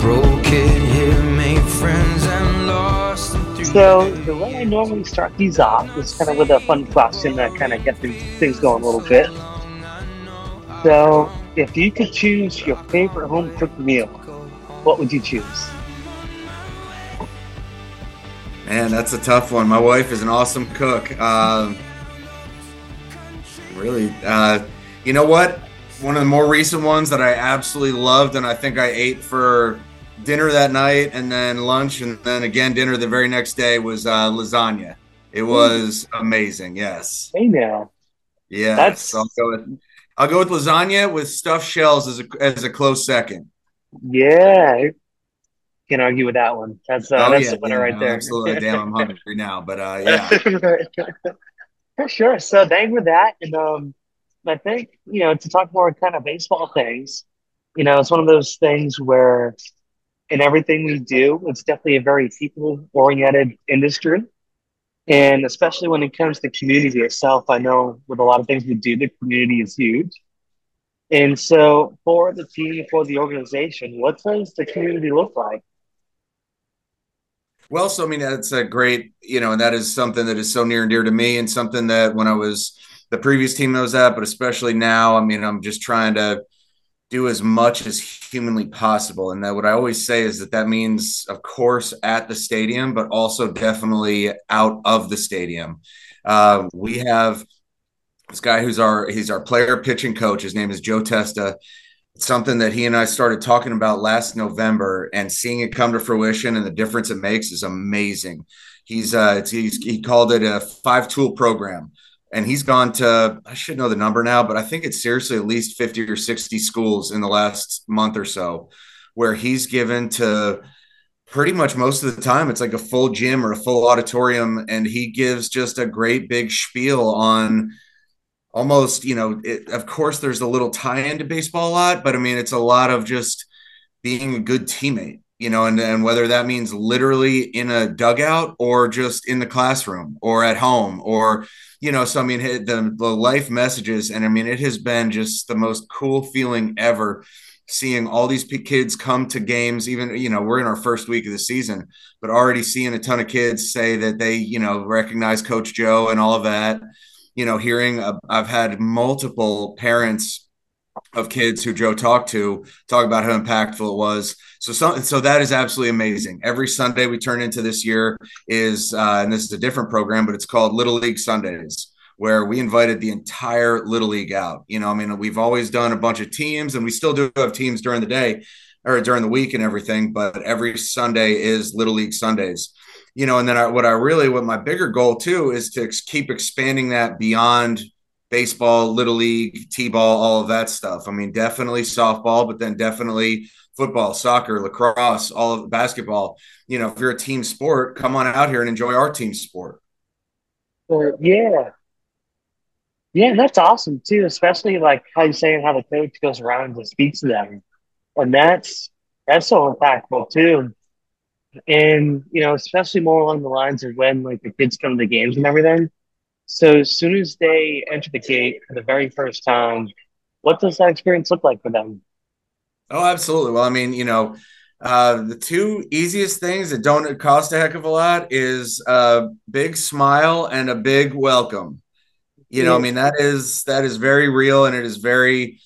broke it here, made friends and lost So the way I normally start these off is kind of with a fun question that kind of get things things going a little bit. So if you could choose your favorite home cooked meal, what would you choose? Man, that's a tough one. My wife is an awesome cook. Um, really, uh, you know what? One of the more recent ones that I absolutely loved, and I think I ate for dinner that night, and then lunch, and then again dinner the very next day was uh, lasagna. It was amazing. Yes, Hey now, yes. That's- I'll go with I'll go with lasagna with stuffed shells as a as a close second. yeah, can't argue with that one. That's uh, oh that's yeah, the winner yeah, right no, there. Absolutely. Damn, I'm hungry now, but uh, yeah. For sure. So thank you for that. And um, I think, you know, to talk more kind of baseball things, you know, it's one of those things where in everything we do, it's definitely a very people-oriented industry. And especially when it comes to community itself, I know with a lot of things we do, the community is huge. And so for the team, for the organization, what does the community look like? Well, so I mean, that's a great, you know, and that is something that is so near and dear to me, and something that when I was the previous team I was at, but especially now, I mean, I'm just trying to do as much as humanly possible. And that what I always say is that that means, of course, at the stadium, but also definitely out of the stadium. Uh, we have this guy who's our he's our player pitching coach. His name is Joe Testa something that he and I started talking about last November and seeing it come to fruition and the difference it makes is amazing. He's uh it's, he's, he called it a five tool program and he's gone to I should know the number now, but I think it's seriously at least 50 or 60 schools in the last month or so where he's given to pretty much most of the time. It's like a full gym or a full auditorium and he gives just a great big spiel on almost you know it, of course there's a little tie into baseball a lot but i mean it's a lot of just being a good teammate you know and, and whether that means literally in a dugout or just in the classroom or at home or you know so i mean the, the life messages and i mean it has been just the most cool feeling ever seeing all these kids come to games even you know we're in our first week of the season but already seeing a ton of kids say that they you know recognize coach joe and all of that you know, hearing uh, I've had multiple parents of kids who Joe talked to talk about how impactful it was. So, so, so that is absolutely amazing. Every Sunday we turn into this year is, uh, and this is a different program, but it's called Little League Sundays, where we invited the entire Little League out. You know, I mean, we've always done a bunch of teams, and we still do have teams during the day or during the week and everything, but every Sunday is Little League Sundays you know, and then I, what I really, what my bigger goal too is to ex- keep expanding that beyond baseball, little league, t-ball, all of that stuff. I mean, definitely softball, but then definitely football, soccer, lacrosse, all of basketball. You know, if you're a team sport, come on out here and enjoy our team sport. Or, yeah. Yeah, and that's awesome too, especially like how you're saying how the coach goes around and speaks to them. And that's that's so impactful too. And you know, especially more along the lines of when like the kids come to the games and everything. So as soon as they enter the gate for the very first time, what does that experience look like for them? Oh, absolutely. Well, I mean, you know, uh, the two easiest things that don't cost a heck of a lot is a big smile and a big welcome. You know, I mean, that is that is very real and it is very,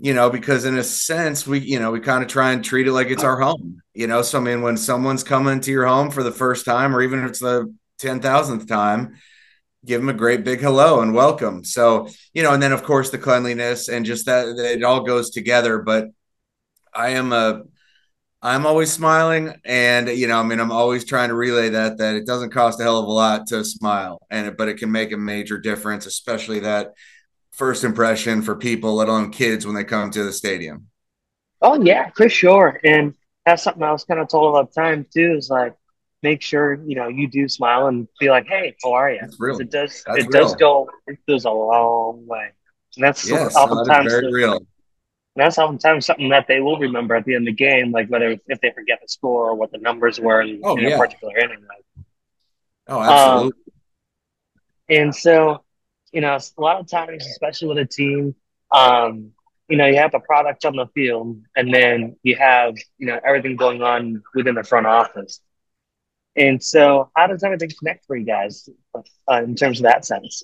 you know, because in a sense, we, you know, we kind of try and treat it like it's our home. You know, so I mean, when someone's coming to your home for the first time, or even if it's the ten thousandth time, give them a great big hello and welcome. So, you know, and then of course the cleanliness and just that it all goes together. But I am a I'm always smiling and you know, I mean I'm always trying to relay that that it doesn't cost a hell of a lot to smile and but it can make a major difference, especially that first impression for people, let alone kids when they come to the stadium. Oh yeah, for sure. And that's something I was kind of told all the time too. Is like make sure you know you do smile and be like, "Hey, how are you?" It does. That's it does go. It goes a long way. And that's Yes, that oftentimes is very real. that's oftentimes something that they will remember at the end of the game, like whether if they forget the score or what the numbers were in, Oh in a particular inning. Like, Oh, um, absolutely. and so, you know, a lot of times, especially with a team, um, you know, you have a product on the field, and then you have you know everything going on within the front office. And so, how does everything connect for you guys uh, in terms of that sense?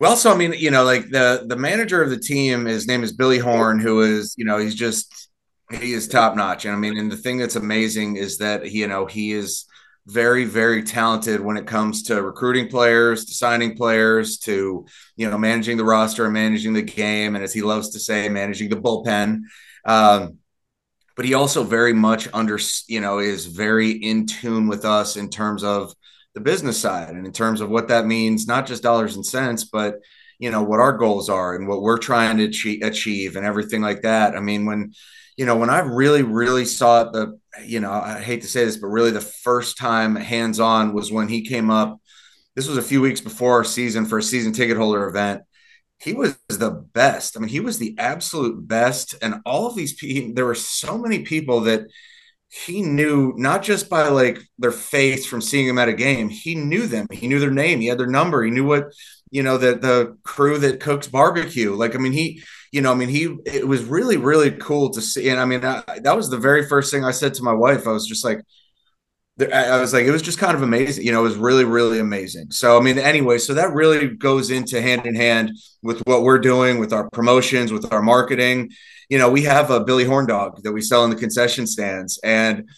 Well, so I mean, you know, like the the manager of the team, his name is Billy Horn, who is, you know, he's just he is top notch. And I mean, and the thing that's amazing is that you know, he is very, very talented when it comes to recruiting players, to signing players, to you know, managing the roster and managing the game, and as he loves to say, managing the bullpen. Um, but he also very much under you know is very in tune with us in terms of the business side and in terms of what that means not just dollars and cents but you know what our goals are and what we're trying to achieve, and everything like that. I mean when you know when i really really saw the you know i hate to say this but really the first time hands on was when he came up this was a few weeks before our season for a season ticket holder event he was the best. I mean, he was the absolute best. And all of these people, there were so many people that he knew not just by like their face from seeing him at a game. He knew them. He knew their name. He had their number. He knew what you know the the crew that cooks barbecue. Like I mean, he you know I mean he it was really really cool to see. And I mean I, that was the very first thing I said to my wife. I was just like I was like, it was just kind of amazing. You know, it was really, really amazing. So, I mean, anyway, so that really goes into hand in hand with what we're doing with our promotions, with our marketing. You know, we have a Billy Horn dog that we sell in the concession stands, and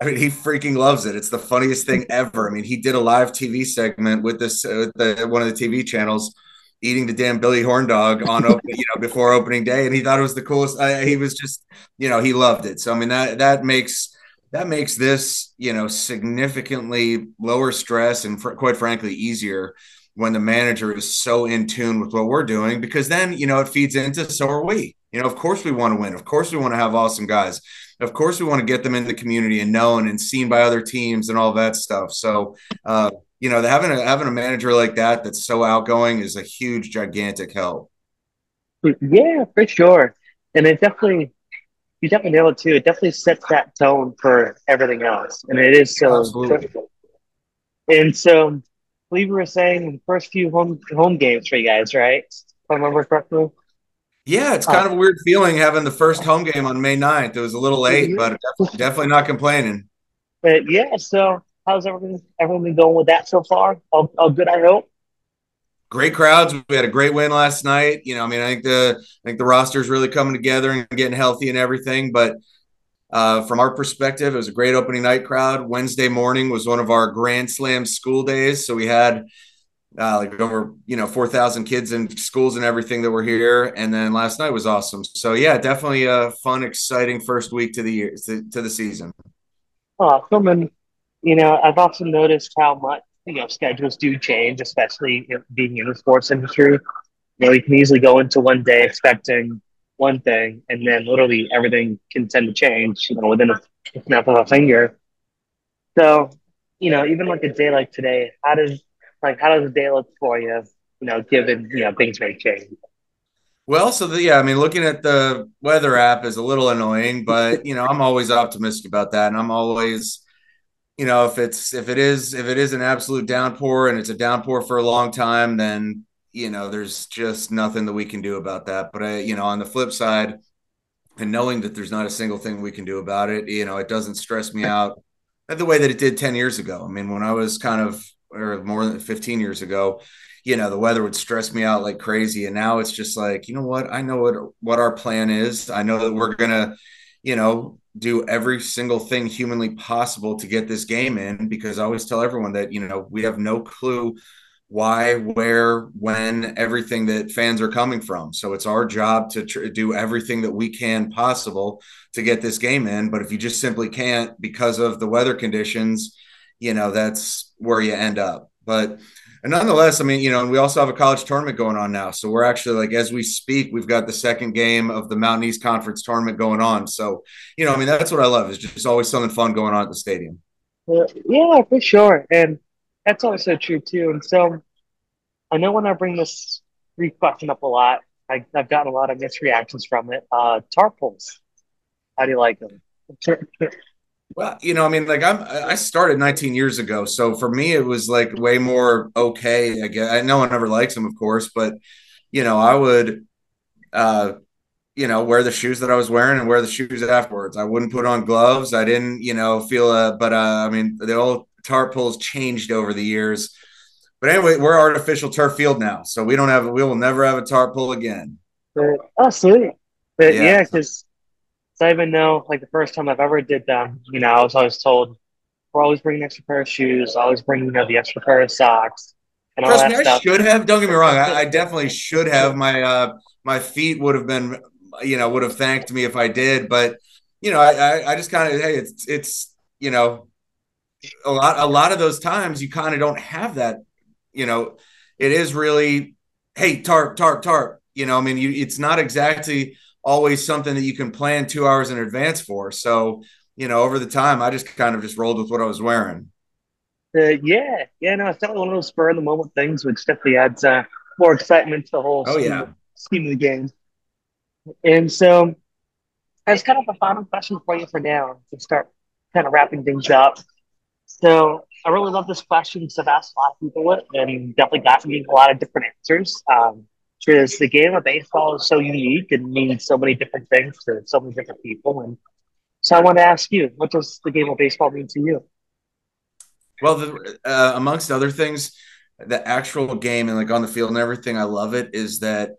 I mean, he freaking loves it. It's the funniest thing ever. I mean, he did a live TV segment with this, uh, the, one of the TV channels, eating the damn Billy Horn dog on open, you know, before opening day, and he thought it was the coolest. Uh, he was just, you know, he loved it. So, I mean, that that makes that makes this you know significantly lower stress and fr- quite frankly easier when the manager is so in tune with what we're doing because then you know it feeds into so are we. You know of course we want to win. Of course we want to have awesome guys. Of course we want to get them in the community and known and seen by other teams and all that stuff. So uh, you know having a having a manager like that that's so outgoing is a huge gigantic help. Yeah, for sure. And it definitely, you definitely nailed it too. It definitely sets that tone for everything else. And it is so Absolutely. critical. And so, I believe we were saying the first few home home games for you guys, right? If I remember correctly. yeah it's kind of a weird feeling having the first home game on may 9th it was a little late mm-hmm. but definitely, definitely not complaining But yeah, so how's everything everyone been going with that so far? All, all good, I hope. Great crowds. We had a great win last night. You know, I mean, I think the I think the roster is really coming together and getting healthy and everything. But uh, from our perspective, it was a great opening night crowd. Wednesday morning was one of our Grand Slam school days, so we had uh, like over you know four thousand kids in schools and everything that were here. And then last night was awesome. So yeah, definitely a fun, exciting first week to the year to, to the season. Awesome. And, you know, I've also noticed how much, you know, schedules do change, especially being in the sports industry. You know, you can easily go into one day expecting one thing, and then literally everything can tend to change, you know, within a snap of a finger. So, you know, even like a day like today, how does, like, how does a day look for you, you know, given, you know, things may change? Well, so the, yeah, I mean, looking at the weather app is a little annoying, but you know, I'm always optimistic about that, and I'm always, you know, if it's if it is if it is an absolute downpour and it's a downpour for a long time, then you know, there's just nothing that we can do about that. But I, you know, on the flip side, and knowing that there's not a single thing we can do about it, you know, it doesn't stress me out the way that it did 10 years ago. I mean, when I was kind of or more than 15 years ago, you know, the weather would stress me out like crazy. And now it's just like, you know what? I know what what our plan is. I know that we're gonna, you know, do every single thing humanly possible to get this game in because I always tell everyone that, you know, we have no clue why, where, when, everything that fans are coming from. So it's our job to tr- do everything that we can possible to get this game in. But if you just simply can't because of the weather conditions, you know, that's where you end up. But and nonetheless, I mean, you know, and we also have a college tournament going on now. So we're actually like, as we speak, we've got the second game of the Mountain East Conference tournament going on. So, you know, I mean, that's what I love is just always something fun going on at the stadium. Yeah, for sure. And that's also true too. And so I know when I bring this question up a lot, I, have gotten a lot of mixed reactions from it. Uh, tarp poles, how do you like them? Well, you know, I mean, like I'm, I started 19 years ago, so for me, it was like way more okay. I guess I no one ever likes them, of course, but you know, I would, uh, you know, wear the shoes that I was wearing and wear the shoes afterwards. I wouldn't put on gloves. I didn't, you know, feel a, but uh, I mean, the old tarp poles changed over the years. But anyway, we're artificial turf field now, so we don't have, we will never have a tarp pole again. Oh, sweet. But yeah, because so I even know, like the first time I've ever did them, you know, I was always told we're always bringing an extra pair of shoes, always bringing you know the extra pair of socks, and all that me, stuff. I should have. Don't get me wrong. I, I definitely should have. My uh, my feet would have been, you know, would have thanked me if I did. But you know, I I, I just kind of hey, it's it's you know, a lot a lot of those times you kind of don't have that. You know, it is really hey tarp tarp tarp. You know, I mean, you it's not exactly always something that you can plan two hours in advance for. So, you know, over the time, I just kind of just rolled with what I was wearing. Uh, yeah, yeah, no, it's definitely one of those spur of the moment things, which definitely adds uh, more excitement to the whole oh, scheme, yeah. scheme of the game. And so, as kind of a final question for you for now to start kind of wrapping things up. So, I really love this question because I've asked a lot of people it and definitely got me a lot of different answers. Um, because the game of baseball is so unique and means so many different things to so many different people. And so I want to ask you, what does the game of baseball mean to you? Well, the, uh, amongst other things, the actual game and like on the field and everything, I love it is that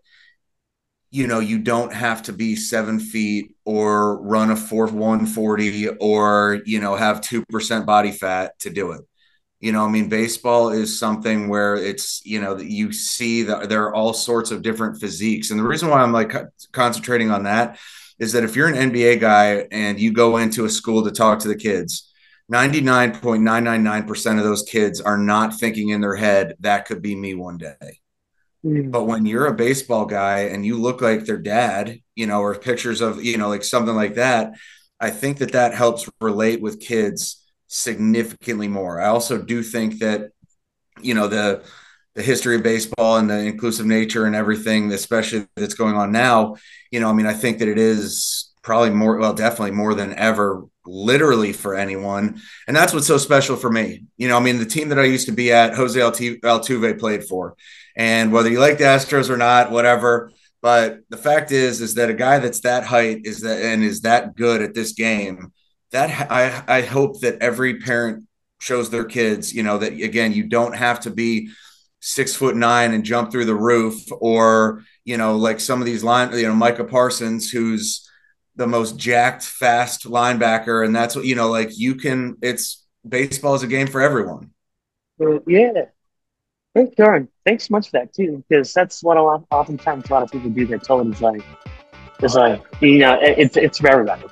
you know you don't have to be seven feet or run a four one forty or you know have two percent body fat to do it you know, I mean, baseball is something where it's, you know, you see that there are all sorts of different physiques. And the reason why I'm like concentrating on that is that if you're an NBA guy and you go into a school to talk to the kids, 99.999% of those kids are not thinking in their head, that could be me one day. Mm. But when you're a baseball guy and you look like their dad, you know, or pictures of, you know, like something like that, I think that that helps relate with kids significantly more. I also do think that you know the the history of baseball and the inclusive nature and everything, especially that's going on now. You know, I mean, I think that it is probably more, well, definitely more than ever, literally for anyone. And that's what's so special for me. You know, I mean, the team that I used to be at, Jose Altuve played for, and whether you like the Astros or not, whatever. But the fact is, is that a guy that's that height is that and is that good at this game that I, I hope that every parent shows their kids, you know, that again, you don't have to be six foot nine and jump through the roof or, you know, like some of these line, you know, Micah Parsons, who's the most jacked, fast linebacker. And that's what, you know, like you can, it's baseball is a game for everyone. Yeah. Thanks, John. Thanks so much for that too, because that's what a lot, oftentimes a lot of people do. They're told is like, it's like, you know, it's, it's for everybody.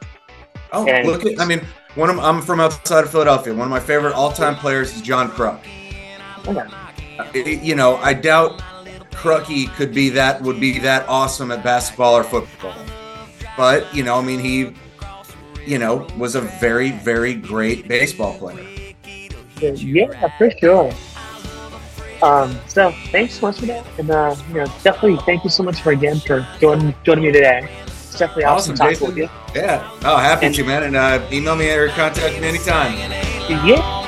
Oh, and look at, I mean, one of, I'm from outside of Philadelphia. One of my favorite all-time players is John Kruk. Okay. Uh, you know, I doubt Crucky could be that would be that awesome at basketball or football. But, you know, I mean, he, you know, was a very, very great baseball player. Yeah, for sure. Um, so thanks so much for that, and uh, you know, definitely thank you so much for again for joining joining me today. It's definitely awesome, awesome Jason. Yeah. Oh, happy and, to, man. And uh, email me or contact me anytime. Yeah.